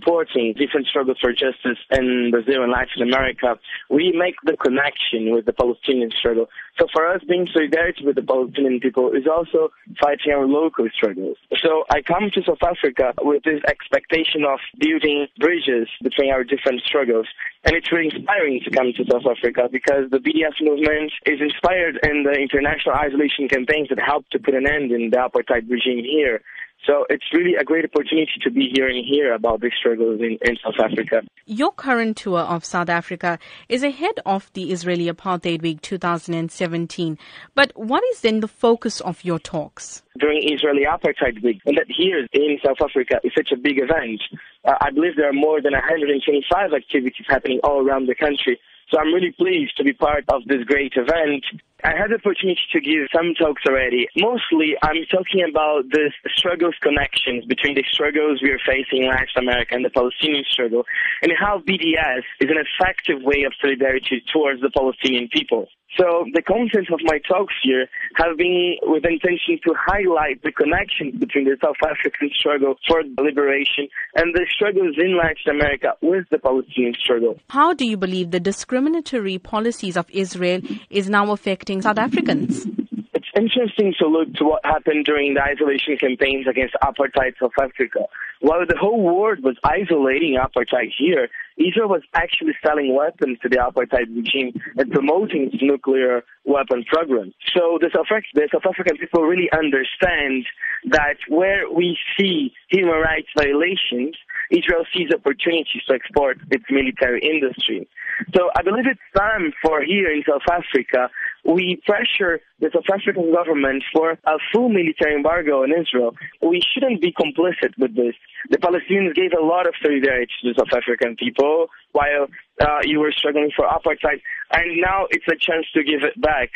supporting different struggles for justice in Brazil and Latin America, we make the connection with the Palestinian struggle. So for us, being solidarity with the Palestinian people is also fighting our local struggles. So I come to South Africa with this expectation of building bridges between our different struggles. And it's really inspiring to come to South Africa because the BDS movement is inspired in the international isolation campaigns that helped to put an end in the apartheid regime here. So it's really a great opportunity to be here and hear about these struggles in, in South Africa. Your current tour of South Africa is ahead of the Israeli Apartheid Week 2017. But what is then the focus of your talks? During Israeli Apartheid Week, and that here in South Africa is such a big event. Uh, I believe there are more than 125 activities happening all around the country. So I'm really pleased to be part of this great event. I had the opportunity to give some talks already. Mostly, I'm talking about the struggles connections between the struggles we are facing in Latin America and the Palestinian struggle, and how BDS is an effective way of solidarity towards the Palestinian people. So the content of my talks here have been with intention to highlight the connection between the South African struggle for liberation and the struggles in Latin America with the Palestinian struggle. How do you believe the discriminatory policies of Israel is now affecting South Africans? It's interesting to look to what happened during the isolation campaigns against apartheid South Africa. While the whole world was isolating apartheid here, Israel was actually selling weapons to the apartheid regime and promoting its nuclear weapon program. So the South, the South African people really understand that where we see human rights violations, Israel sees opportunities to export its military industry. So I believe it's time for here in South Africa, we pressure the South African government for a full military embargo on Israel. We shouldn't be complicit with this. The Palestinians gave a lot of solidarity to the South African people while uh, you were struggling for apartheid, and now it's a chance to give it back.